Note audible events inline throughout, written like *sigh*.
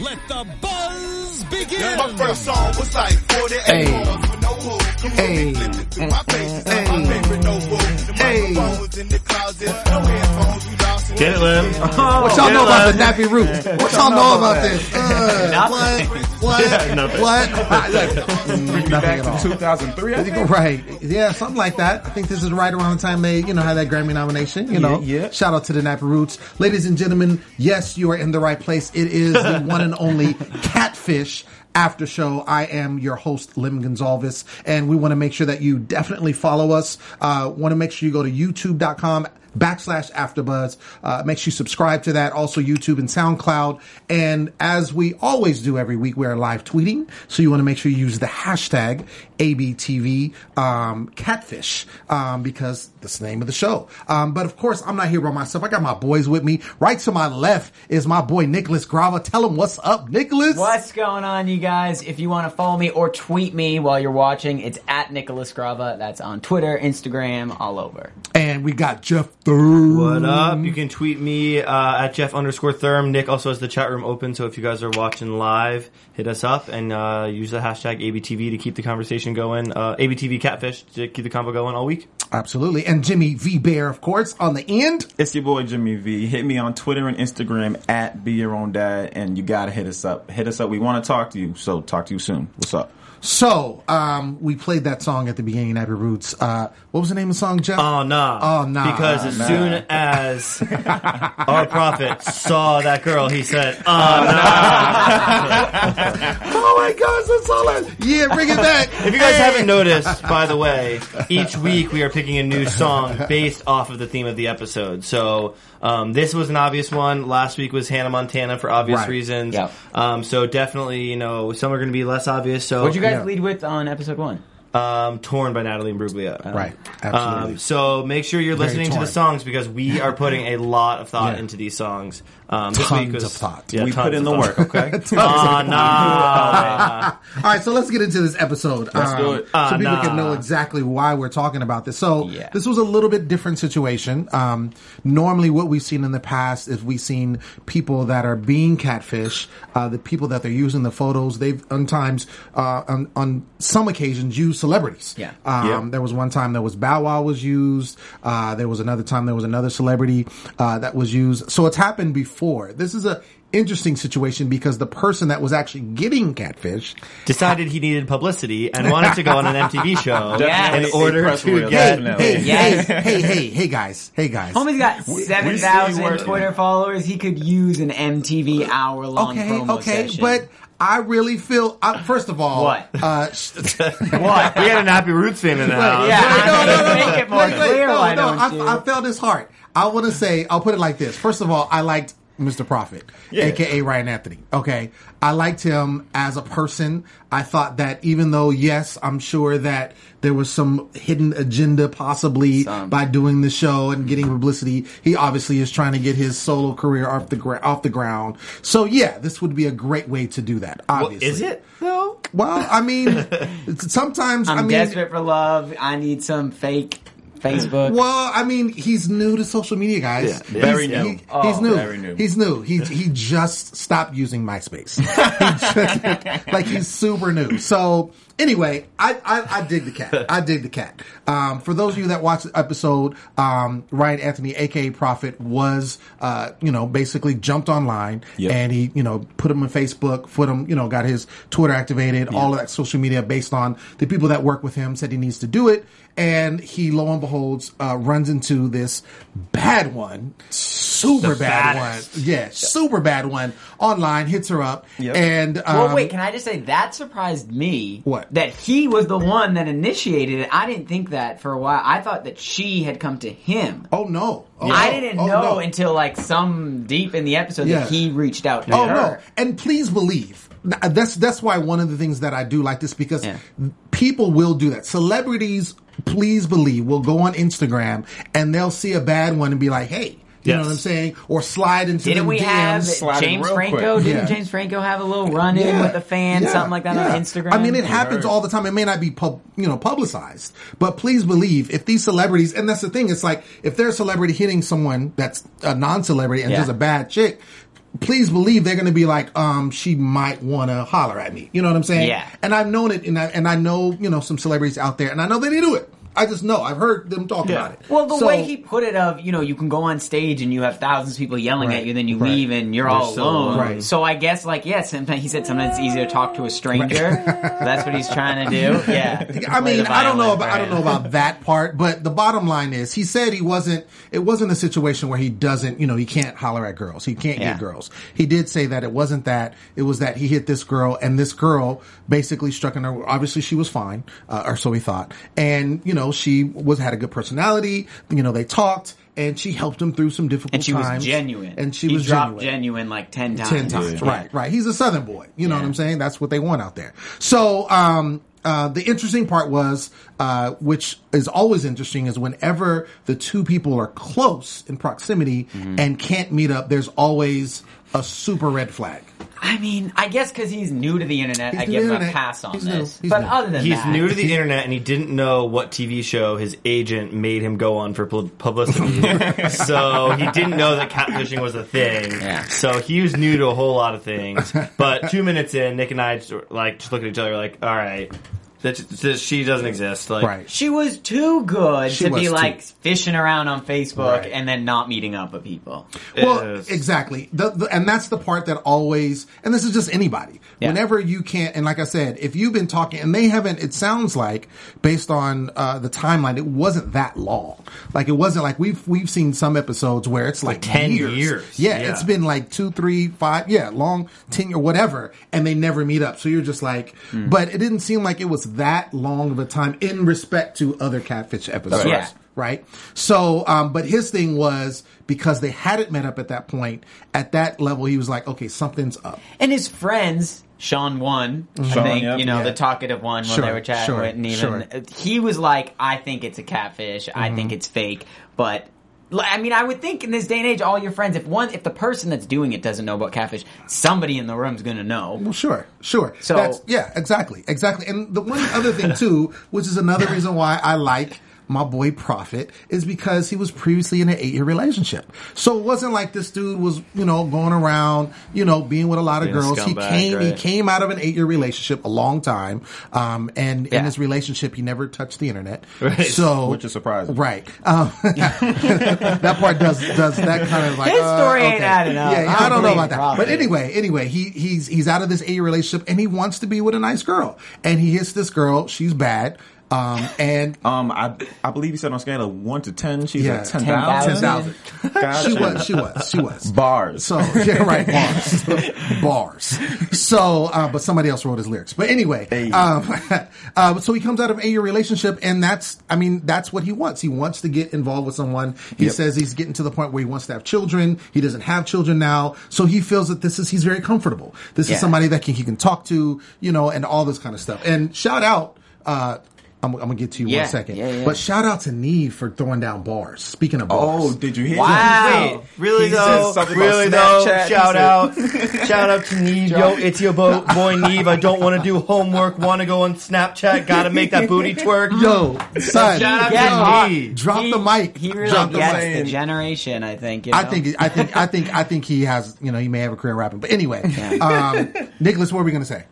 let the buzz begin. My first song was like 48 Hey. bars with no hook. Come Hey. on, flipped through my face. Mm, mm, mm. Hey. My favorite notebook. The Hey. microphone was in the closet. No headphones, we lost it. Get it, Lim. *laughs* What y'all know about the nappy roots? What y'all know about this? *laughs* Uh, what? What? nothing. What? Bring me back to 2003, I think. Right. Yeah, something like that. I think this is right around the time they, you know, had that Grammy nomination, you know. Yeah, yeah. Shout out to the Nappy Roots. Ladies and gentlemen, yes, you are in the right place. It is the *laughs* one and only Catfish after show. I am your host, Lim Gonzalez, and we want to make sure that you definitely follow us. Uh, want to make sure you go to youtube.com backslash afterbuzz. Uh, make sure you subscribe to that. Also YouTube and SoundCloud. And as we always do every week, we are live tweeting. So you want to make sure you use the hashtag ABTV, um, catfish, um, because that's the name of the show. Um, but of course, I'm not here by myself. I got my boys with me. Right to my left is my boy Nicholas Grava. Tell him what's up, Nicholas. What's going on, you guys? If you want to follow me or tweet me while you're watching, it's at Nicholas Grava. That's on Twitter, Instagram, all over. And we got Jeff Thurm. What up? You can tweet me uh, at Jeff underscore Therm. Nick also has the chat room open, so if you guys are watching live, hit us up and uh, use the hashtag ABTV to keep the conversation going. Uh, ABTV Catfish to keep the convo going all week. Absolutely. And Jimmy V Bear, of course, on the end. It's your boy Jimmy V. Hit me on Twitter and Instagram at Be Your Own Dad, and you gotta hit us up. Hit us up. We want to talk to you, so talk to you soon. What's up? So, um, we played that song at the beginning, of Nappy Roots. Uh, what was the name of the song, Jeff? Oh, nah. Oh, nah. Because as nah. soon as *laughs* our prophet saw that girl, he said, oh, *laughs* Oh my gosh, that's all I. Yeah, bring it back. If you guys Hey. haven't noticed, by the way, each week we are picking a new song based off of the theme of the episode. So um, this was an obvious one. Last week was Hannah Montana for obvious Right. reasons. Yep. Um, so definitely, you know, some are going to be less obvious. So What'd you guys Yeah. lead with on episode one? um, "Torn" by Natalie Imbruglia. Right, absolutely. Um, so make sure you're Very listening to torn. the songs because we are putting a lot of thought Yeah. into these songs. Um, this Tons week was, of thought. Yeah, we put in the thought. work, okay? *laughs* Oh, nah. *laughs* All right, so let's get into this episode. Let's do um, it. so Ah, people nah. can know exactly why we're talking about this. So Yeah. this was a little bit different situation. Um, normally, what we've seen in the past is we've seen people that are being catfish, uh, the people that they're using the photos. They've sometimes, uh, on, on some occasions, used celebrities. Yeah. Um, Yeah. There was one time that was Bow Wow was used. Uh, there was another time there was another celebrity uh, that was used. So it's happened before. This is a interesting situation because the person that was actually getting catfish decided he needed publicity and wanted to go on an *laughs* MTV show Yes. in order to get. definitely. Hey, Yes. hey, hey, hey, hey, guys, hey, guys. Homie's got 7,000. Twitter followers. He could use an MTV hour long Okay, promo okay, session. but I really feel. Uh, first of all, What? Uh, sh- *laughs* what? We had a Nappy Roots fan in the house. Yeah. no, no, no, no. Make it more Wait, wait, clear, no, no. I, I felt his heart. I want to say, I'll put it like this. First of all, I liked Mr. Prophet, aka Ryan Anthony. Okay. I liked him as a person. I thought that even though, yes, I'm sure that there was some hidden agenda possibly Some. by doing the show and getting publicity, he obviously is trying to get his solo career off the gra- off the ground. So yeah, this would be a great way to do that. Well, Obviously. is it though? Well, I mean, *laughs* sometimes I'm I mean, desperate for love. I need some fake Facebook. Well, I mean, he's new to social media, guys. Yeah, He's- very he- new. he's Oh, new. very new. He's new. He he just stopped using MySpace. *laughs* He just- like he's super new. So anyway, I, I I dig the cat. *laughs* I dig the cat. Um, for those of you that watched the episode, um, Ryan Anthony, aka Prophet, was uh, you know basically jumped online Yep. and he you know put him on Facebook, put him you know got his Twitter activated, all of that social media based on the people that work with him said he needs to do it, and he lo and beholds, uh, runs into this bad one, super The bad baddest. one, yeah, super bad one online. Hits her up, Yep. and um, Well, wait, can I just say that surprised me? What? That he was the one that initiated it. I didn't think that for a while. I thought that she had come to him. oh no, oh, I no. didn't Oh, know no. until like some deep in the episode Yeah. that he reached out to Oh her. no! And please believe that's that's why one of the things that I do like this because Yeah. people will do that. Celebrities, please believe, will go on Instagram and they'll see a bad one and be like, "Hey." You know what I'm saying? Or slide into Didn't them we DMs. have James Franco? quick. Didn't Yeah. James Franco have a little run in Yeah. with the fan, Yeah. something like that Yeah. on Instagram? I mean, it happens all the time. It may not be pub, you know, publicized, but please believe if these celebrities, and that's the thing, it's like if they're a celebrity hitting someone that's a non-celebrity and Yeah. just a bad chick, please believe they're going to be like, um, she might want to holler at me. You know what I'm saying? Yeah. And I've known it, and I, and I know, you know, some celebrities out there, and I know they do it. I just know. I've heard them talk about it. Well, the So- way he put it of, you know, you can go on stage and you have thousands of people yelling Right. at you, then you Right. leave and you're all still alone. alone. Right. So I guess, like, yeah, he said sometimes it's easier to talk to a stranger. So *laughs* that's what he's trying to do. *laughs* Yeah. I mean, I don't know about I don't know about that part, but the bottom line is he said he wasn't it wasn't a situation where he doesn't, you know, he can't holler at girls. He can't Yeah. get girls. He did say that it wasn't that. It was that he hit this girl and this girl basically struck in her obviously she was fine, uh, or so he thought. And, you know, she was had a good personality, you know, they talked and she helped him through some difficult And she was times. genuine. And she he was dropped genuine genuine. like 10 times. ten times. Yeah. Right, right. He's a Southern boy. You know Yeah. what I'm saying? That's what they want out there. So, um, uh, the interesting part was, uh, which is always interesting, is whenever the two people are close in proximity Mm-hmm. and can't meet up, there's always a super red flag. I mean, I guess because he's new to the internet, He's I give to him a pass on He's new. this. He's but new. other than that. He's that, new to the *laughs* internet and he didn't know what TV show his agent made him go on for pu- publicity. *laughs* so he didn't know that catfishing was a thing. Yeah. So he was new to a whole lot of things. But two minutes in, Nick and I just, like just look at each other like, all right, that that she doesn't exist. Like, Right. She was too good She to was be too. like fishing around on Facebook Right. and then not meeting up with people. Well, Yes. exactly. The, the, and that's the part that always, and this is just anybody. Yeah. Whenever you can't, and like I said, if you've been talking, and they haven't, it sounds like, based on uh, the timeline, it wasn't that long. Like it wasn't like we've we've seen some episodes where it's like, 10 years. years. Yeah, Yeah. it's been like two, three, five, yeah, long, ten or whatever, and they never meet up. So you're just like, Hmm. but it didn't seem like it was that long of a time in respect to other catfish episodes Yeah. right? So, um, but his thing was because they hadn't met up at that point. At that level, he was like, okay, something's up. And his friends, Sean one, I Sean, think, yep. you know, Mm-hmm. Yeah. the talkative one when Sure, they were chatting sure, with, and even sure. Mm-hmm. he was like, "I think it's a catfish. I think it's fake." But li- I mean, I would think in this day and age, all your friends, if one, if the person that's doing it doesn't know about catfish, somebody in the room's gonna know. Well, sure, sure. So- That's, yeah, exactly, exactly. And the one other thing too, which is another reason why I like my boy Prophet, is because he was previously in an eight-year relationship. So it wasn't like this dude was, you know, going around, you know, being with a lot of Being a girls. he scumbag, came, he came out of an eight-year relationship a long time, um, and Yeah. in his relationship, he never touched the internet. Right. So, Which is surprising. right? Um, *laughs* that part does does that kind of like His uh, story ain't adding up. Yeah, I I don't know about that. Prophet. But anyway, anyway, he he's he's out of this eight year relationship and he wants to be with a nice girl. And he hits this girl. She's bad. Um, and Um, I I believe he said on a scale of one to ten, she's Yeah, at ten 10,000. thousand. 10,000. she was, she was, she was. bars. So yeah, right, bars, *laughs* bars. So, uh, but somebody else wrote his lyrics. But anyway, Hey. um, *laughs* uh, so he comes out of a year relationship, and that's, I mean, that's what he wants. He wants to get involved with someone. He Yep. says he's getting to the point where he wants to have children. He doesn't have children now, so he feels that this is he's very comfortable. This Yeah. is somebody that can, he can talk to, you know, and all this kind of stuff. And shout out. Uh, I'm, I'm gonna get to you Yeah, one second, yeah, yeah. but shout out to Nev for throwing down bars. Speaking of bars, Oh, did you hear? Wow. Wait, really He though? said something about Really though? Shout out, *laughs* shout out to Nev. Yo, it's your bo- boy Nev. I don't want to do homework. Want to go on Snapchat? Got to make that booty twerk. yo, son, Shout out Yeah, to hot. Nev. drop He- the mic. He really drop the gets mic. the generation, I think. You know? I think, I think, I think, I think he has. You know, he may have a career rapping. But anyway, um, Nicholas, what were we gonna say?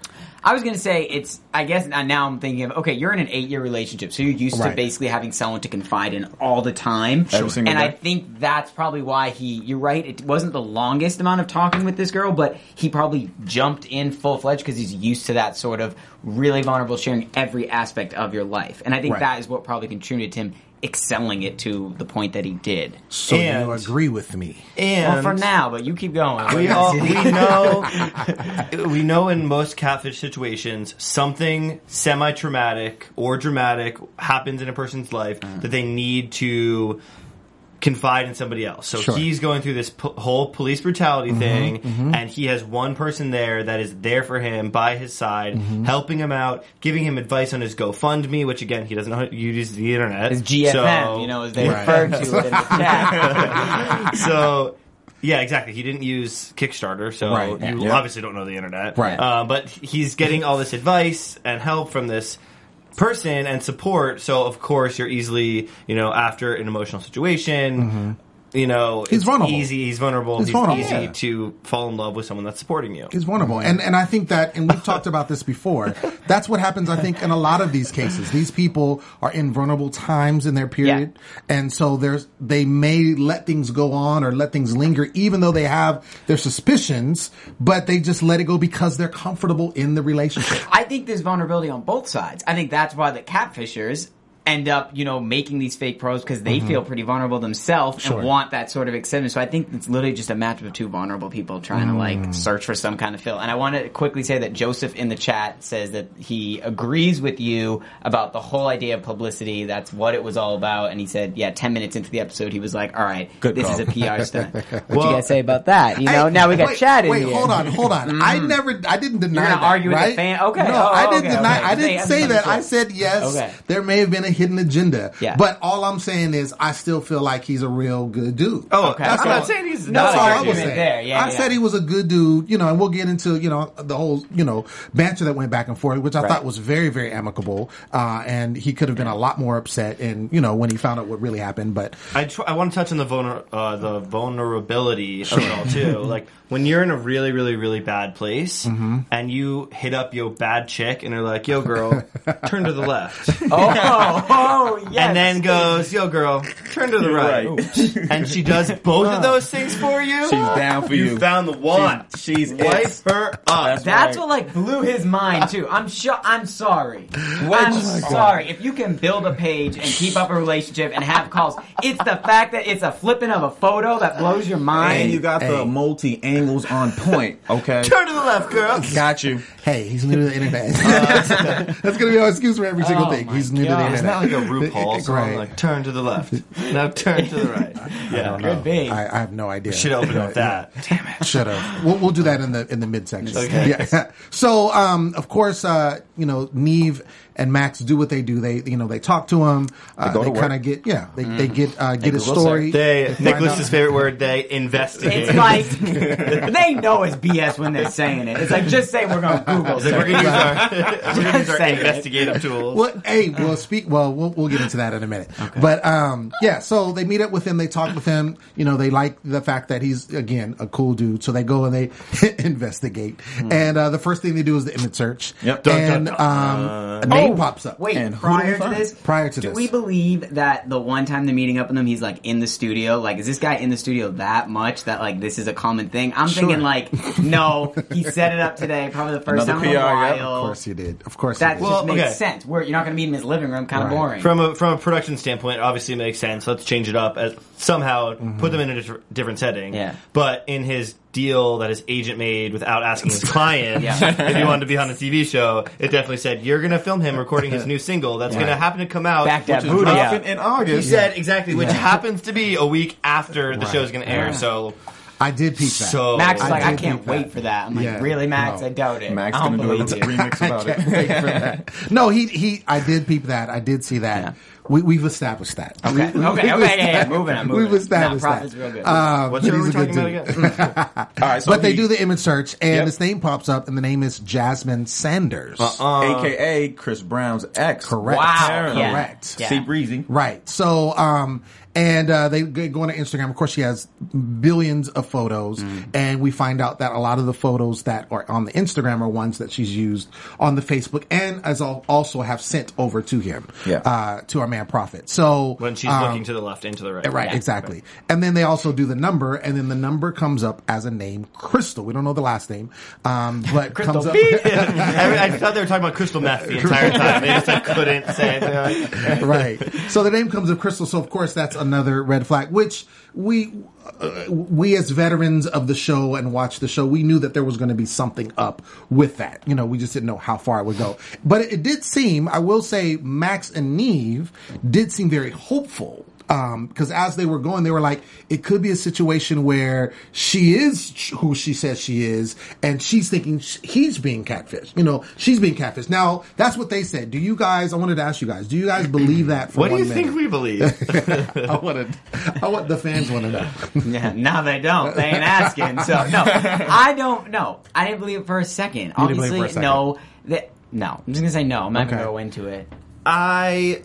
I was gonna say it's. I guess uh, now I'm thinking of okay, you're in an eight year relationship, so you're used Right. to basically having someone to confide in all the time. Single and I think that's probably why he. You're right. It wasn't the longest amount of talking with this girl, but he probably jumped in full fledged because he's used to that sort of really vulnerable sharing every aspect of your life. And I think Right. that is what probably contributed to him excelling it to the point that he did. So And- you agree with me? And Well, for now, but you keep going. we all we know we know in most catfish situations something semi-traumatic or dramatic happens in a person's life mm. that they need to confide in somebody else. So Sure. Mm-hmm, he's going through this p- whole police brutality thing, and he has one person there that is there for him by his side, Mm-hmm. helping him out, giving him advice on his GoFundMe, which again he doesn't know how to use the internet. It's GFM, So- you know, as they Right. refer to it in the *laughs* chat. so yeah, exactly. He didn't use Kickstarter, so Right. you Yeah. obviously don't know the internet. Right. Uh, but he's getting all this advice and help from this person and support. So of course you're easily, you know, after an emotional situation. Mm-hmm. You know. He's vulnerable. Easy. He's vulnerable. He's He's, vulnerable. easy Yeah. to fall in love with someone that's supporting you. He's vulnerable. And and I think that and we've talked about this before. *laughs* That's what happens I think in a lot of these cases. These people are in vulnerable times in their period. And so there's they may let things go on or let things linger even though they have their suspicions, but they just let it go because they're comfortable in the relationship. I think there's vulnerability on both sides. I think that's why the catfishers end up, you know, making these fake pros because they feel pretty vulnerable themselves Mm-hmm. Sure. and want that sort of acceptance. So I think it's literally just a match of two vulnerable people trying to Mm. like search for some kind of fill. And I want to quickly say that Joseph in the chat says that he agrees with you about the whole idea of publicity. That's what it was all about. And he said, yeah, 10 minutes into the episode, he was like, all right, Good this call. is a PR stunt. *laughs* What Well- you guys say about that? You know, Hey, now we got wait, Chad in Wait, here. hold on, hold on. I never, I didn't deny You're that. argue with the right? fan? Okay. No, Oh, I didn't okay, deny. okay. I didn't Say- say that. I said yes. Okay. There may have been a hidden agenda. Yeah. But all I'm saying is, I still feel like he's a real good dude. Oh, Okay. I'm So- not saying he's No, That's not all a I good was saying. there, yeah, I yeah. said he was a good dude, you know, and we'll get into, you know, the whole, you know, banter that went back and forth, which I Right. thought was very, very amicable. Uh, and he could have been a lot more upset and, you know, when he found out what really happened. But I, tr- I want to touch on the vulner- uh, the vulnerability of it all too. *laughs* like when you're in a really, really, really bad place Mm-hmm. and you hit up your bad chick and they're like, "Yo, girl, turn to the left," *laughs* Oh, *laughs* *laughs* oh, yes. and then goes, "Yo, girl, turn to the right," right. Oh, and she does both of those things for you. She's down for you. you. found the one. She's Wipe it. her up. That's right. what like blew his mind too. I'm sure. I'm sorry. Oh I'm sorry. If you can build a page and keep up a relationship and have calls, it's the fact that it's a flipping of a photo that blows your mind. And you got Hey. the multi angles on point. Okay, *laughs* turn to the left, girl. got you. hey, he's new to the internet. That's going to be our excuse for every single Oh thing. my He's new to the God. internet. It's not like a RuPaul *laughs* song. Right. Like turn to the left. Now turn to the right. *laughs* Yeah. Could be. I, I have no idea. Should open up that. Damn it. Should have. We'll, we'll do that in the in the midsection. Okay. Yeah. *laughs* So, um, of course, uh, you know, Nev and Max do what they do. They, you know, they talk to him. Uh, go they kind of get, yeah, they, they get uh, get his story. They find Nicholas's favorite word. They investigate. It's like *laughs* they know it's BS when they're saying it. It's like just say we're going to Google. Like we're gonna use our, we're gonna use our Say it. investigative tools. Well, hey, well, speak. Well, we'll we'll get into that in a minute. But um, yeah. So they meet up with him. They talk with him. You know, they like the fact that he's again a cool dude. So they go and they *laughs* investigate. And uh, the first thing they do is the image search. Yep. Dun, And dun, um, a name Oh, pops up. Wait, And we prior to find? this, Prior to do this. we believe that the one time they're meeting up with him, he's like in the studio? Like, is this guy in the studio that much that like this is a common thing? I'm Sure. thinking like, *laughs* no, he set it up today, probably the first Another time in a PR, yeah, while. Of course he did. Of course That you did. just Well, makes okay. sense. Where you're not going to meet him in his living room, kind of Right. boring. From a from a production standpoint, it obviously makes sense. Let's change it up as somehow put mm-hmm. them in a differ- different setting. Yeah. But in his deal that his agent made without asking his client *laughs* Yeah. if he wanted to be on a TV show, it definitely said you're going to film him recording his new single that's going to happen to come out. Back that Which is booty dropping out. in He said exactly, which happens to be a week after the Right. show's going to air. Yeah. So, I did peep that. so Max is I like, I did can't wait that. for that. I'm like, Yeah, really, Max? no. I doubt it. Max I don't gonna do a believe little you. remix about it. Wait for that. No, he he. I did peep that. I did see that. Yeah. We, we've established that. Okay, We- okay, we've okay, yeah, yeah, established- moving on, moving We've established Nah, that. Prophet's real good. Um, what's but what we're talking about again? *laughs* All right, so But they do the image search, and Yep. his name pops up, and the name is Jasmine Sanders. AKA Chris Brown's ex. Correct. Wow, yeah. Correct. Yeah. C Breezy. Right. So, um, and uh, they go on Instagram. Of course, she has billions of of photos, and we find out that a lot of the photos that are on the Instagram are ones that she's used on the Facebook, and as al- also have sent over to him, Yeah. uh, to our man Prophet. So when she's um, looking to the left and to the right. Right, exactly. And then they also do the number, and then the number comes up as a name, Crystal. We don't know the last name, um, but comes up. I, *laughs* I thought they were talking about crystal meth the entire time. They just like, couldn't say it. *laughs* right. So the name comes of Crystal. So of course that's another red flag, which we, uh, we as veterans of the show and watch the show, we knew that there was going to be something up with that. You know, we just didn't know how far it would go. But it, it did seem, I will say, Max and Nev did seem very hopeful. Um, cause as they were going, they were like, it could be a situation where she is who she says she is, and she's thinking sh- he's being catfished. You know, she's being catfished. Now, that's what they said. Do you guys, I wanted to ask you guys, do you guys believe that for What do one you think we believe? *laughs* *laughs* I want to, I want the fans want to know. *laughs* Yeah, now they don't. They ain't asking. So no, I don't know. I didn't believe it for a second. You didn't believe it Obviously, for a second. no. That no. I'm just gonna say no. I'm not Okay. gonna go into it. I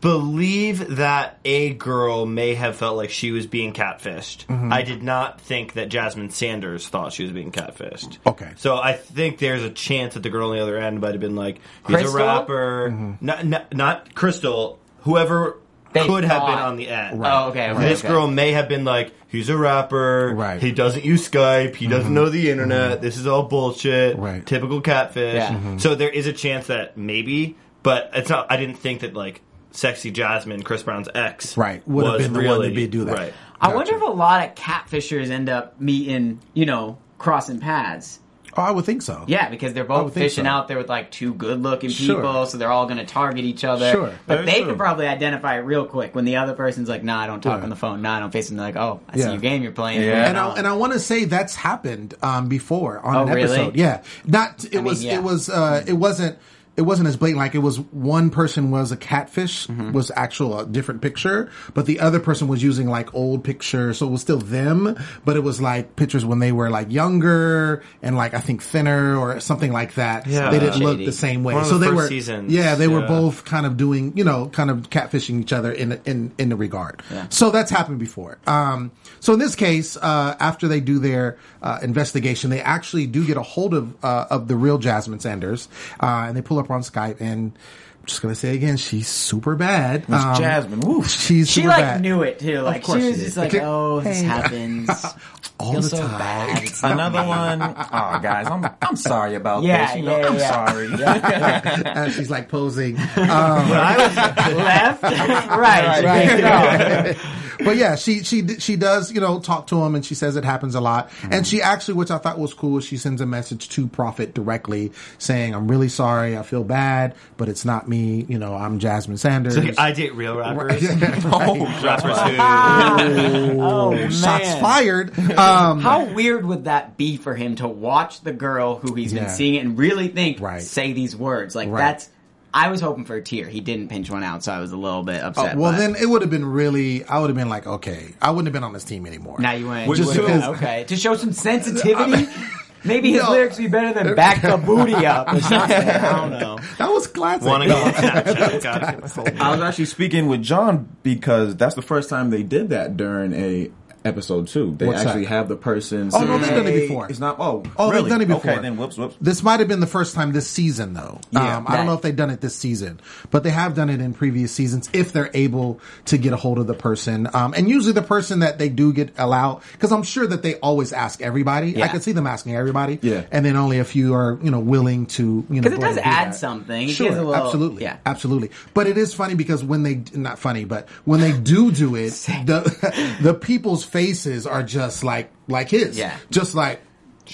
believe that a girl may have felt like she was being catfished. Mm-hmm. I did not think that Jasmine Sanders thought she was being catfished. Okay. So I think there's a chance that the girl on the other end might have been like, he's Crystal? a rapper. Mm-hmm. Not, not, not Crystal, whoever They could have been on the end. Oh, okay. This okay. girl may have been like, he's a rapper. Right. He doesn't use Skype. He doesn't know the internet. This is all bullshit. Right. Typical catfish. Yeah. Mhm. So there is a chance that maybe, but it's not. I didn't think that like sexy Jasmine, Chris Brown's ex, Right. Would have was been the really one to be do that. Right. I Gotcha. wonder if a lot of catfishers end up meeting, you know, crossing paths. Oh, I would think so. Yeah, because they're both fishing so. out there with like two good-looking Sure. people, so they're all going to target each other. Sure. but Very they true. can probably identify it real quick when the other person's like, "Nah, I don't talk Yeah. on the phone. Nah, I don't FaceTime." They're like, "Oh, I Yeah. see your game you're playing." Yeah. And I, and I want to say that's happened um, before on Oh, an really? episode. Yeah, not it mean, was yeah. it was uh, it wasn't it wasn't as blatant. Like it was one person was a catfish Mm-hmm. was actual a different picture, but the other person was using like old pictures, so it was still them, but it was like pictures when they were like younger and like I think thinner or something like that. Yeah. they didn't look the same way. So the they were seasons. yeah they were both kind of doing you know kind of catfishing each other in in in the regard. Yeah. So that's happened before. Um, so in this case, uh, after they do their uh, investigation, they actually do get a hold of uh, of the real Jasmine Sanders, uh, and they pull up on Skype. And I'm just gonna say again, she's super bad. Um, Jasmine. Woo. She's She like bad. knew it too. Like course she was she just like, Okay. "Oh, this Hey. happens *laughs* all Feels the so time. bad. Another me." one. *laughs* Oh, guys, I'm I'm sorry about Yeah, this. You know, yeah, I'm yeah. sorry. *laughs* and she's like posing. Um, left, right, right. But yeah, she she she does you know talk to him, and she says it happens a lot. And she actually, which I thought was cool, she sends a message to Prophet directly saying, "I'm really sorry, I feel bad, but it's not me. You know, I'm Jasmine Sanders." Like, I date real rappers. Right. rappers *laughs* who. *laughs* Oh man, Shots fired. Um, How weird would that be for him to watch the girl who he's been Yeah. seeing and really think Right. say these words? Like Right. that's. I was hoping for a tear. He didn't pinch one out, so I was a little bit Oh, upset. well, but then it would have been really. I would have been like, okay, I wouldn't have been on this team anymore. now you went Which Just is because- okay to show some sensitivity. *laughs* Maybe his No. lyrics would be better than "back the booty up" or something. I don't know. *laughs* that was classic. Want to go *laughs* on Snapchat? Gotta get my phone. I was actually speaking with John because that's the first time they did that during a episode two. They What's that? actually have the person. Oh, no, they've done it before. It's not. Oh, Oh, they've done it before. Okay, then whoops, whoops. This might have been the first time this season, though. Yeah. um, I don't know if they've done it this season, but they have done it in previous seasons if they're able to get a hold of the person. Um, and usually the person that they do get allow, because I'm sure that they always ask everybody. I Yeah. can see them asking everybody. Yeah. And then only a few are, you know, willing to, you know, Because it does ahead and do add that. something. It Sure, gives a little- absolutely, yeah. absolutely. But it is funny because when they not funny, but when they do do it, *laughs* the *laughs* the people's faces are just like like his, Yeah. just like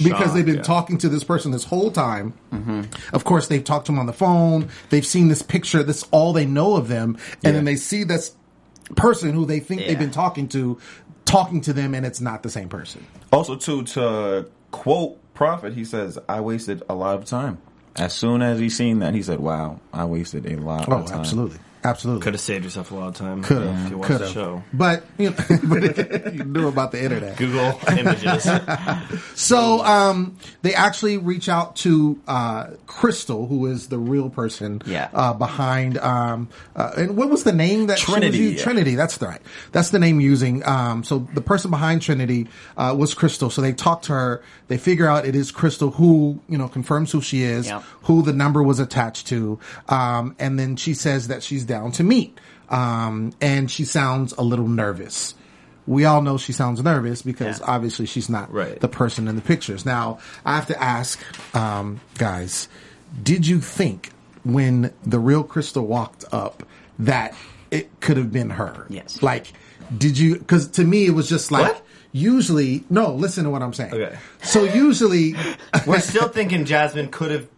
because they've been yeah. talking to this person this whole time. Mm-hmm. Of course, they've talked to him on the phone. They've seen this picture. That's all they know of them, and then they see this person who they think Yeah. they've been talking to, talking to them, and it's not the same person. Also, too, to quote Prophet, he says, "I wasted a lot of time." As soon as he seen that, he said, "Wow, I wasted a lot Oh, of time." absolutely. Absolutely. Could have saved yourself a lot of time. Could if have, you watched could the have. show. But you, know, *laughs* you knew about the internet. Google *laughs* images. So um, they actually reach out to uh, Crystal, who is the real person Yeah. uh, behind. Um, uh, and what was the name that she was Trinity, using? yeah. Trinity. That's right. That's the name using. Um, so the person behind Trinity uh, was Crystal. So they talk to her. They figure out it is Crystal who you know confirms who she is, Yep. who the number was attached to, um, and then she says that she's down to meet. Um, and she sounds a little nervous. We all know she sounds nervous because Yeah. obviously she's not Right. the person in the pictures. Now, I have to ask, um, guys, did you think when the real Crystal walked up that it could have been her? Yes. Like, did you? Because to me, it was just like What? usually. No, listen to what I'm saying. Okay. So usually, *laughs* We're still thinking Jasmine could have.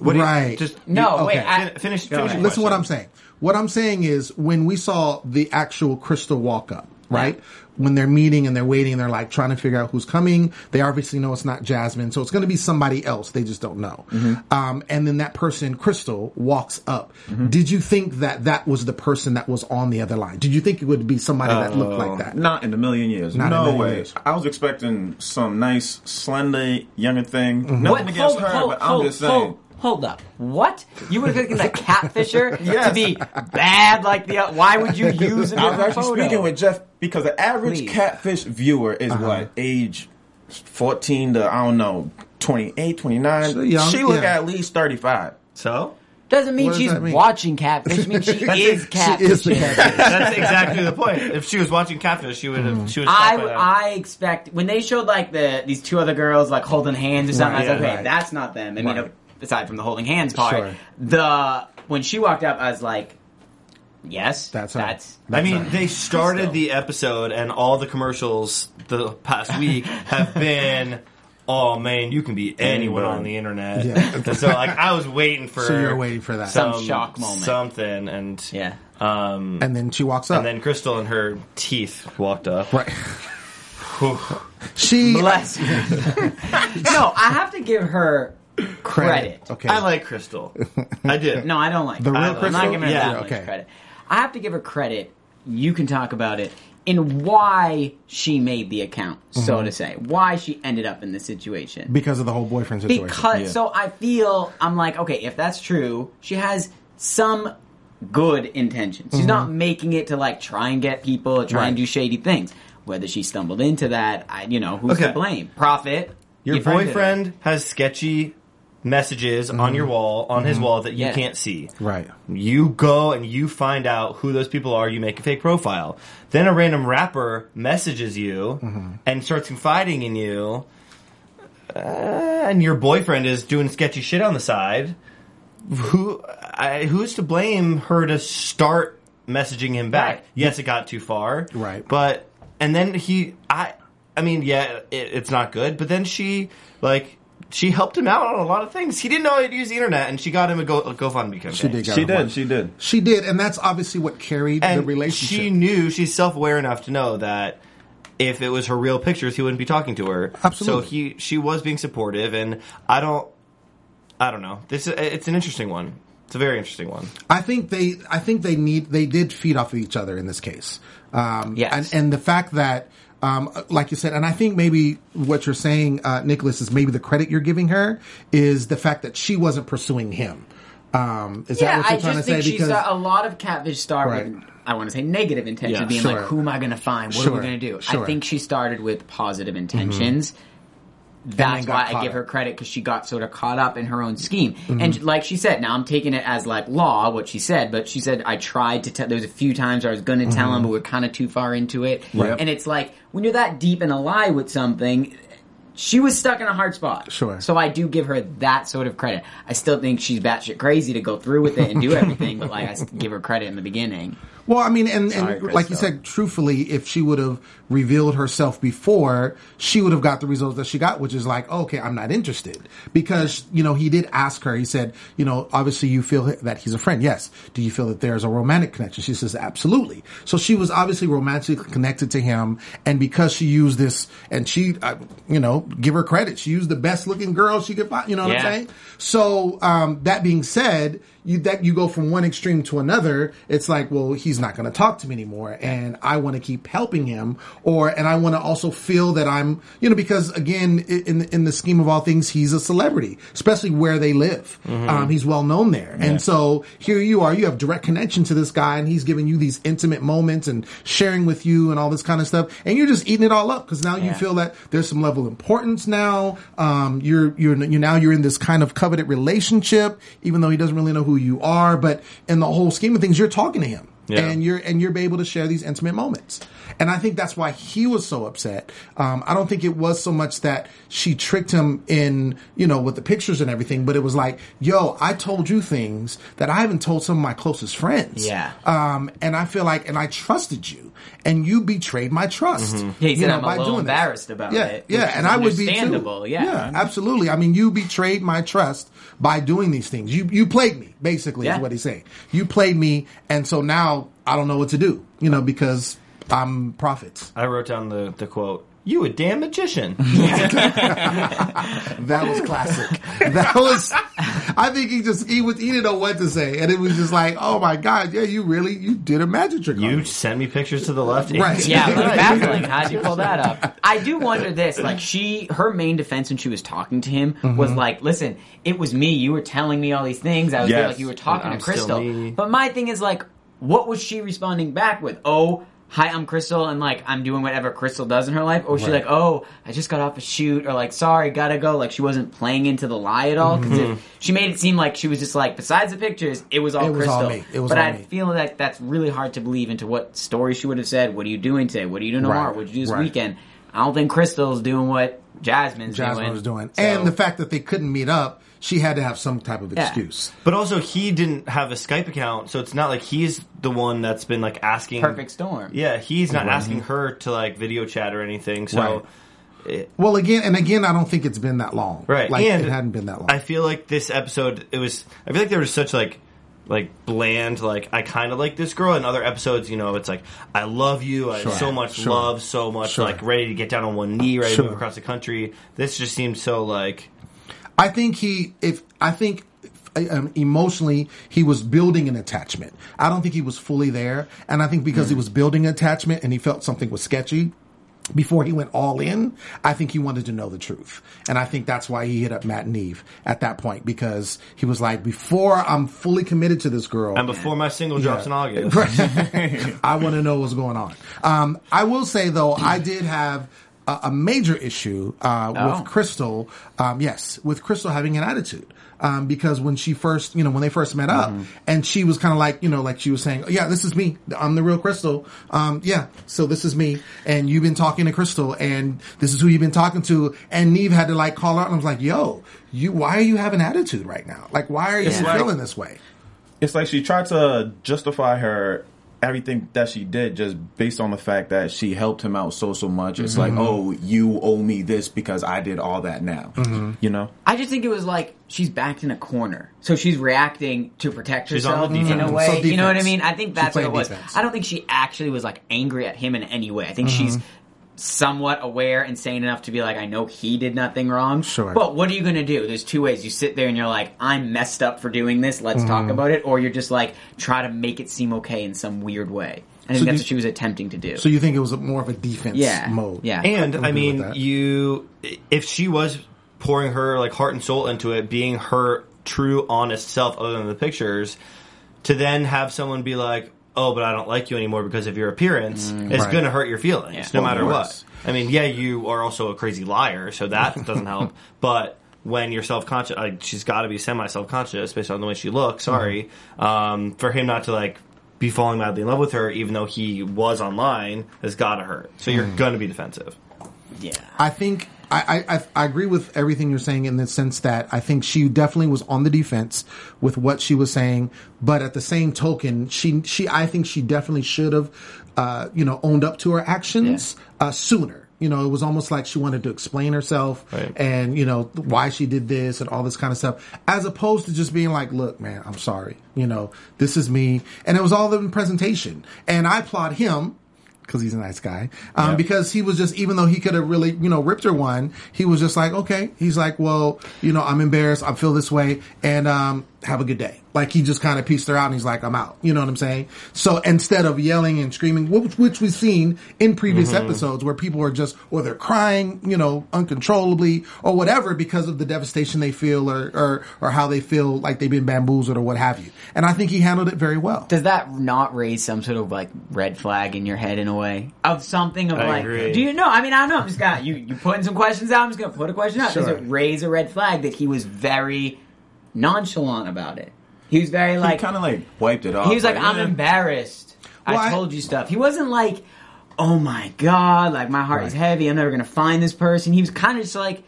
What do you- Right. Just No, Okay. wait. I, finish. Finish ahead. listen to what. I'm saying. What I'm saying is when we saw the actual Crystal walk up, right? When they're meeting and they're waiting and they're like trying to figure out who's coming, they obviously know it's not Jasmine, so it's going to be somebody else. They just don't know. Um, and then that person, Crystal, walks up. Did you think that that was the person that was on the other line? Did you think it would be somebody that looked like that? Not in a million years. Not no million way. years. I was expecting some nice, slender, younger thing. Mm-hmm. Nothing What? against Hold, her, hold, but I'm hold, just saying. Hold, hold up. What? You were expecting the catfisher *laughs* to be bad like the other? Why would you *laughs* use a I was different actually photo? speaking with Jeff because the average Please. catfish viewer is Uh-huh. what age 14 to I don't know 28, 29. So young, she look yeah. at least 35. So Doesn't mean she's mean? watching catfish. It means she *laughs* is catfishing. She is the catfish. that's exactly the point. If she was watching Catfish, she would have. She would. I, have I expect when they showed like the these two other girls like holding hands or something. I was Right, like, okay, right. that's not them. I mean, Right. Aside from the holding hands part, Sure. the when she walked up, I was like, yes, That's her. that's I mean, they started Crystal. the episode, and all the commercials the past week have *laughs* been. Oh man, you can be anyone on the internet. Yeah. So like I was waiting for *laughs* So you're waiting for that. Some shock moment. something, and yeah. um, And then she walks up. and then Crystal and her teeth walked up. right. *laughs* she Bless. you. no, I have to give her credit. Okay. I like Crystal. I did. *laughs* No, I don't like The her. real I'm not Crystal? giving her Yeah. that Okay. much credit. I have to give her credit. You can talk about it in why she made the account, Mm-hmm. so to say, why she ended up in this situation. because of the whole boyfriend situation. Because Yeah. so I feel I'm like, okay, if that's true, she has some good intentions. She's not making it to like try and get people, or try and Mm-hmm. Do shady things. Whether she stumbled into that, I, you know, who's Okay. to blame? Prophet. Your You friended her. boyfriend has sketchy messages on mm-hmm. your wall, on his mm-hmm. wall that you Yeah. can't see. right. You go and you find out who those people are. You make a fake profile. Then a random rapper messages you mm-hmm. and starts confiding in you. Uh, and your boyfriend is doing sketchy shit on the side. Who, I, who's to blame her to start messaging him back? Right. Yes, it got too far. Right. But and then he, I, I mean, yeah, it, it's not good. But then she, like, she helped him out on a lot of things. He didn't know how to use the internet, and she got him a, Go, a GoFundMe campaign. She did. She her one. did. She did. She did, and that's obviously what carried and the relationship. she knew she's self-aware enough to know that if it was her real pictures, he wouldn't be talking to her. Absolutely. So he, she was being supportive, and I don't, I don't know. This, is- it's an interesting one. It's a very interesting one. I think they, I think they need, they did feed off of each other in this case. Um, Yes. and, and the fact that, um, like you said, and I think maybe what you're saying, uh, Nicholas, is maybe the credit you're giving her is the fact that she wasn't pursuing him. Um, is Yeah, that what I you're trying just to say? think she's Because a, a lot of catfish start Right. with I want to say negative intentions, Yeah, being sure. like, "Who am I going to find? What Sure, are we going to do?" sure. Mm-hmm. I think she started with positive intentions. That's why I give her credit because she got sort of caught up in her own scheme. Mm-hmm. And like she said, now I'm taking it as like law, what she said, but she said, I tried to tell, there was a few times I was going to tell Mm-hmm. him, but we're kind of too far into it. And it's like, when you're that deep in a lie with something, she was stuck in a hard spot. Sure. So I do give her that sort of credit. I still think she's batshit crazy to go through with it and do everything, but like I give her credit in the beginning. Well, I mean, and, Sorry, and like you said, truthfully, if she would have revealed herself before, she would have got the results that she got, which is like, okay, I'm not interested. Because, you know, he did ask her, he said, you know, obviously you feel that he's a friend. Yes. Do you feel that there's a romantic connection? She says, absolutely. So she was obviously romantically connected to him. And because she used this, and she, uh, you know, give her credit, she used the best looking girl she could find, you know what Yeah. I'm saying? So, um, that being said, you that you go from one extreme to another. It's like, well, he's not going to talk to me anymore, and I want to keep helping him, or and I want to also feel that I'm, you know, because again, in in the scheme of all things, he's a celebrity, especially where they live. Um, he's well known there, and so here you are, you have direct connection to this guy, and he's giving you these intimate moments and sharing with you and all this kind of stuff, and you're just eating it all up because now you feel that there's some level of importance now. Um, you're you're you now you're in this kind of coveted relationship, even though he doesn't really know who you are. But in the whole scheme of things, you're talking to him, Yeah. and you're and you're able to share these intimate moments. And I think that's why he was so upset. Um, I don't think it was so much that she tricked him in, you know, with the pictures and everything, but it was like, yo, I told you things that I haven't told some of my closest friends. Yeah. Um, and I feel like, and I trusted you, and you betrayed my trust. Yeah, he you said, know, "I'm a by little doing this." embarrassed about yeah, it, Yeah, and I would be too. understandable, yeah. absolutely. I mean, you betrayed my trust by doing these things. You you played me, basically, Yeah. is what he's saying. You played me, and so now I don't know what to do. You know, because I'm prophets. I wrote down the, the quote. You a damn magician. *laughs* That was classic. *laughs* that was. I think he just he was he didn't know what to say, and it was just like, oh my god, yeah, you really you did a magic trick. you sent me pictures to the left. Right. *laughs* Yeah, it was baffling. How'd you pull that up? I do wonder this. Like, she, her main defense when she was talking to him Mm-hmm. was like, listen, it was me. You were telling me all these things. I was Yes. like you were talking to Crystal. But my thing is like, what was she responding back with? Oh, hi, I'm Crystal, and like, I'm doing whatever Crystal does in her life. Or was she Right. like, oh, I just got off a shoot, or like, sorry, gotta go. Like, she wasn't playing into the lie at all. Because she made it seem like she was just like, besides the pictures, it was all Mm-hmm. It was Crystal. all. It was but I me. feel like that's really hard to believe into what story she would have said. What are you doing today? What are you doing tomorrow? Right. What did you do this Right. weekend? I don't think Crystal's doing what Jasmine's, Jasmine doing. was doing, So- and the fact that they couldn't meet up, she had to have some type of Yeah. excuse. But also, he didn't have a Skype account, so it's not like he's the one that's been like asking. perfect storm. Yeah, he's not asking her to like video chat or anything. So, Right. Well, again and again, I don't think it's been that long. right, Like and it hadn't been that long. I feel like this episode, it was. I feel like there was such like. Like bland, like I kind of like this girl. In other episodes, you know, it's like I love you, I Sure. have so much Sure. love, so much Sure. like ready to get down on one knee, ready to move across the country. This just seemed so like I think he, if I think um, emotionally he was building an attachment. I don't think he was fully there, and I think because he was building an attachment and he felt something was sketchy. Before he went all in, I think he wanted to know the truth. And I think that's why he hit up Max and Nev at that point because he was like, before I'm fully committed to this girl. and before my single drops in August. *laughs* *laughs* I want to know what's going on. Um, I will say though, I did have a, a major issue uh, Oh. with Crystal. Um, yes, with Crystal having an attitude. Um, because when she first, you know, when they first met up, and she was kind of like, you know, like she was saying, "Yeah, this is me. I'm the real Crystal. Um, yeah, so this is me." And you've been talking to Crystal, and this is who you've been talking to. And Nev had to like call out, and I was like, "Yo, you, why are you having attitude right now? Like, why are you like- feeling this way?" It's like she tried to justify her everything that she did just based on the fact that she helped him out so so much. It's like, mm-hmm. oh, you owe me this because I did all that now. Mm-hmm. You know? I just think it was like she's backed in a corner, so she's reacting to protect She's on herself the in a way. So you know what I mean? I think that's what it was. defense. I don't think she actually was like angry at him in any way. I think mm-hmm. she's somewhat aware and sane enough to be like, I know he did nothing wrong. Sure. But what are you going to do? There's two ways. You sit there and you're like, I'm messed up for doing this. Let's talk Mm-hmm. about it. Or you're just like, try to make it seem okay in some weird way. I think So that's do- what she was attempting to do. So you think it was more of a defense Yeah. mode? Yeah. And I'm I mean, you if she was pouring her like heart and soul into it, being her true, honest self, other than the pictures, to then have someone be like, "Oh, but I don't like you anymore because of your appearance," is Mm, Right. going to hurt your feelings, Yeah. no Of matter what. I mean, yeah, you are also a crazy liar, so that *laughs* doesn't help. But when you're self conscious, like, she's got to be semi self conscious based on the way she looks. Sorry, Mm-hmm. um, for him not to like. Be falling madly in love with her, even though he was online, has got to hurt. So Mm. you're going to be defensive. yeah. I think I, I, I- agree with everything you're saying in the sense that I think she definitely was on the defense with what she was saying, but at the same token, she she I think she definitely should have, uh, you know, owned up to her actions uh, sooner. You know, it was almost like she wanted to explain herself Right. and you know why she did this and all this kind of stuff, as opposed to just being like, "Look, man, I'm sorry. You know, this is me," and it was all in presentation. And I applaud him because he's a nice guy. Um, Yeah. Because he was just, even though he could have really, you know, ripped her one, he was just like, okay. He's like, well, you know, I'm embarrassed. I feel this way, and um, have a good day. Like he just kind of pieced her out and he's like, I'm out. You know what I'm saying? So instead of yelling and screaming, which, which we've seen in previous mm-hmm. episodes where people are just, or they're crying, you know, uncontrollably or whatever because of the devastation they feel or, or, or how they feel like they've been bamboozled or what have you. And I think he handled it very well. Does that not raise some sort of like red flag in your head in a way of something of I like? agree. Do you know? I mean, I don't know. I'm just gonna you you putting some questions out. I'm just gonna put a question out. Does it raise a red flag that he was very nonchalant about it? He was very He like kind of like wiped it off. he was like, I'm yeah. embarrassed. Well, I I- told you stuff. He wasn't like, oh my god, like my heart is heavy. I'm never gonna find this person. He was kind of just like,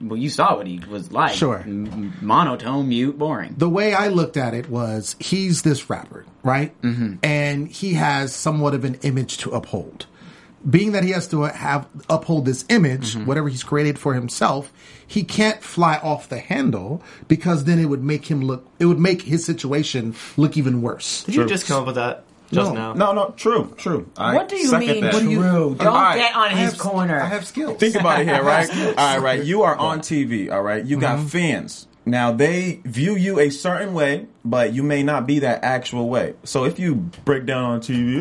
well, you saw what he was like. Sure. M- monotone, mute, boring. the way I looked at it was he's this rapper, right? Mm-hmm. And he has somewhat of an image to uphold. Being that he has to uh, have uphold this image, mm-hmm. whatever he's created for himself, he can't fly off the handle because then it would make him look. It would make his situation look even worse. Did you just come up with that just No. now? No, no, true, true. I what do you second mean, that. true? Don't Alright, get on I his have- corner. I have skills. Think about it here, *laughs* right? all right, right. You are on TV, all right. You got mm-hmm. fans. Now they view you a certain way, but you may not be that actual way. So if you break down on TV,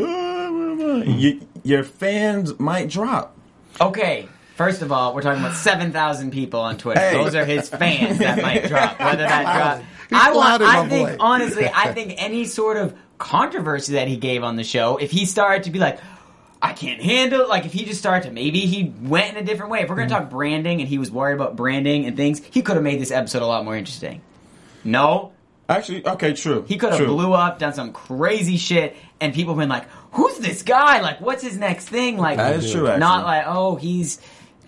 uh, you, your fans might drop. Okay, first of all, we're talking about 7,000 people on Twitter. Hey. Those are his fans that might *laughs* drop. Whether that drops. He's I want, I think, boy. honestly, I *laughs* think any sort of controversy that he gave on the show, if he started to be like, I can't handle it, like if he just started to, maybe he went in a different way. If we're going to talk branding and he was worried about branding and things, he could have made this episode a lot more interesting. No, Actually, okay, true. he could have blew up, done some crazy shit, and people have been like, "Who's this guy? Like, what's his next thing?" Like, That is true, actually. Not like, "Oh, he's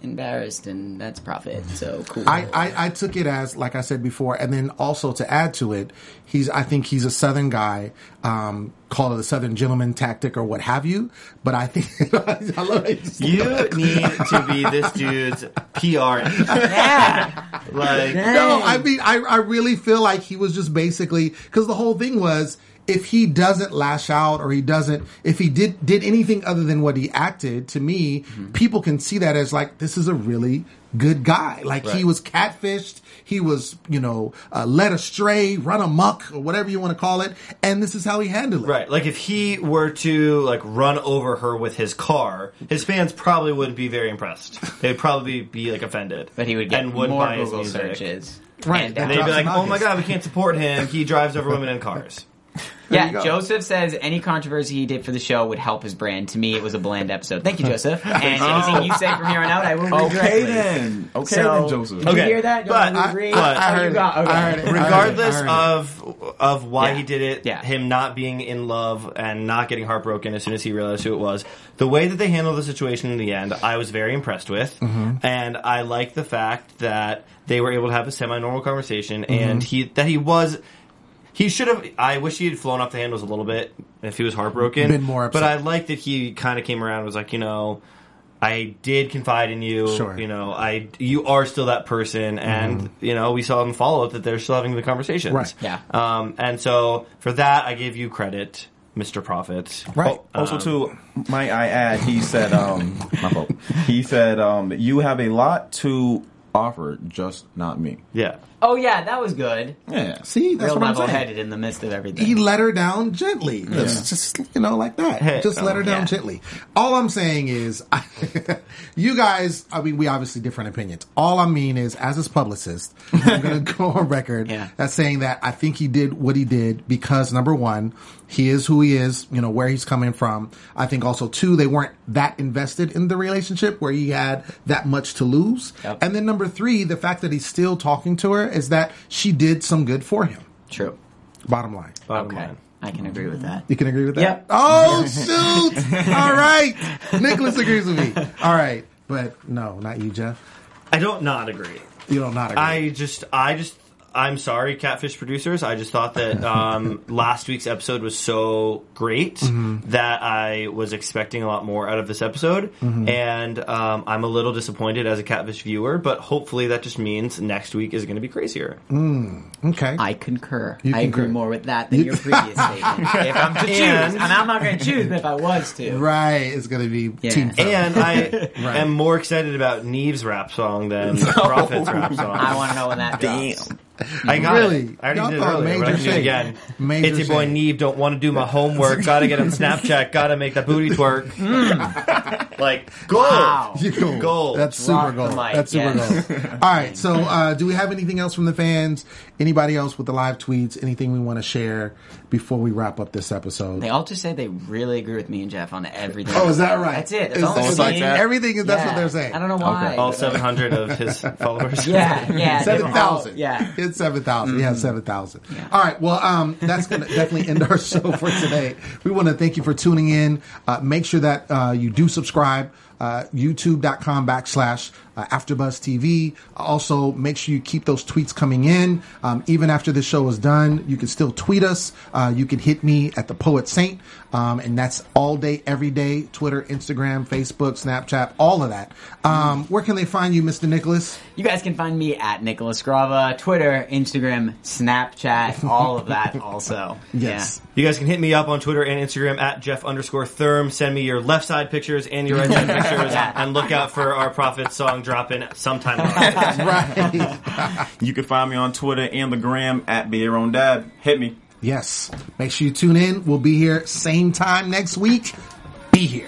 embarrassed and that's profit." So cool. I, I, I took it as like I said before, and then also to add to it, he's I think he's a Southern guy, um, call it a Southern gentleman tactic or what have you. But I think *laughs* I love it. You need to be this dude's PR. yeah, Like, No, I mean, I, I really feel like he was just basically because the whole thing was if he doesn't lash out or he doesn't, if he did did anything other than what he acted, to me, people can see that as like this is a really good guy. Like he was catfished, he was you know uh, led astray, run amok, or whatever you want to call it, and this is how he handled it. Right, like if he were to like run over her with his car, his fans probably wouldn't be very impressed. They'd probably be like offended. but he would get and wouldn't more buy his Google music. searches. Right. And, And They'd be like, "Oh my god, we can't support him. He drives over women in cars." *laughs* yeah. Joseph says any controversy he did for the show would help his brand. To me, it was a bland episode. Thank you, *laughs* Joseph. And anything you say from here on out, I will read Okay directly. then. Okay So, then, Joseph. Did you Okay, hear that? You but- want to agree? but- I Oh, you heard got- it. okay. I heard it. regardless I heard it. of of why Yeah. he did it, Yeah. him not being in love and not getting heartbroken as soon as he realized who it was, the way that they handled the situation in the end, I was very impressed with, Mm-hmm. and I like the fact that they were able to have a semi-normal conversation, Mm-hmm. and he that he was. He should have. I wish he had flown off the handles a little bit if he was heartbroken. Been more but. I like that he kind of came around and was like, you know, I did confide in you. Sure. You know, I you are still that person, and you know, we saw in follow up that they're still having the conversations. Right. Yeah. Um, and so for that, I give you credit, Mr. Prophet. Right. Also, Um, too, might I add, he said, um, *laughs* my fault. He said, um, you have a lot to offer, just not me. Yeah. Oh yeah, that was good. Yeah. See, that's Real what I'm level-headed in the midst of everything. he let her down gently. Just, just, you know, like that. Hey, just let her down yeah. gently. All I'm saying is, *laughs* you guys. I mean, we obviously different opinions. All I mean is, as his publicist, I'm going *laughs* to go on record Yeah. as saying that I think he did what he did because number one, he is who he is. You know where he's coming from. I think also two, they weren't that invested in the relationship where he had that much to lose. Yep. And then number three, the fact that he's still talking to her is that she did some good for him. True. Bottom line. Bottom Okay, line. I can agree with that. You can agree with that? Yep. Oh, *laughs* shoot. All right. Nicholas agrees with me. All right. But no, not you, Jeff. I don't not agree. You don't not agree. I just, I just, I'm sorry, Catfish producers. I just thought that um, *laughs* last week's episode was so great Mm-hmm. that I was expecting a lot more out of this episode, Mm-hmm. and um, I'm a little disappointed as a Catfish viewer. But hopefully, that just means next week is going to be crazier. okay. I concur. You I agree more with that than your *laughs* previous statement. If I'm to choose, And- and I'm not going to choose, but if I was to, right. It's going to be Yeah. team first. And I *laughs* am more excited about Nev's rap song than Prophet's rap song. I want to know when that drops. I got Really? it. I already Y'all did it thought earlier, but I major can do it shade. again. Major it's your boy shade. Nev. Don't want to do my homework. Gotta get on *laughs* Snapchat. Gotta make that booty twerk. *laughs* like gold. Wow. You. Gold. That's super Rock the gold. mic, That's super yes. gold. *laughs* All right. So, uh, do we have anything else from the fans? Anybody else with the live tweets? Anything we want to share before we wrap up this episode? They all just say they really agree with me and Jeff on everything. Oh, is that right? That's it. That's all I'm like that? Everything is that's what they're saying. I don't know why. All 700 of his *laughs* followers. Yeah, yeah. they were Seven all- thousand. Yeah. it's seven thousand. Yeah, seven thousand. Yeah. All right. Well, um, that's going to definitely end our *laughs* show for today. We want to thank you for tuning in. Uh, make sure that uh, you do subscribe. Uh, YouTube.com backslash uh, AfterBuzz TV. Also, make sure you keep those tweets coming in. Um, even after the show is done, you can still tweet us. Uh, you can hit me at the Poet Saint, um, and that's all day, every day. Twitter, Instagram, Facebook, Snapchat, all of that. Um, where can they find you, Mr. Nicholas? You guys can find me at Nicholas Grava, Twitter, Instagram, Snapchat, all of that *laughs* also. Yes. You guys can hit me up on Twitter and Instagram at Jeff underscore Therm. Send me your left side pictures and your right side *laughs* pictures, and look out for our Prophet song dropping sometime. in August. right. You can find me on Twitter and the gram at Be Your Own Dad. Hit me. yes. Make sure you tune in. We'll be here same time next week. Be here.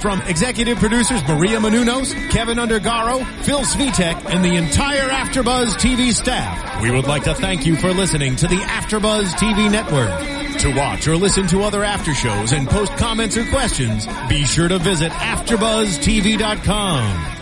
From executive producers Maria Menounos, Kevin Undergaro, Phil Svitek, and the entire AfterBuzz TV staff, we would like to thank you for listening to the AfterBuzz TV network. To watch or listen to other after shows and post comments or questions, be sure to visit AfterBuzzTV.com.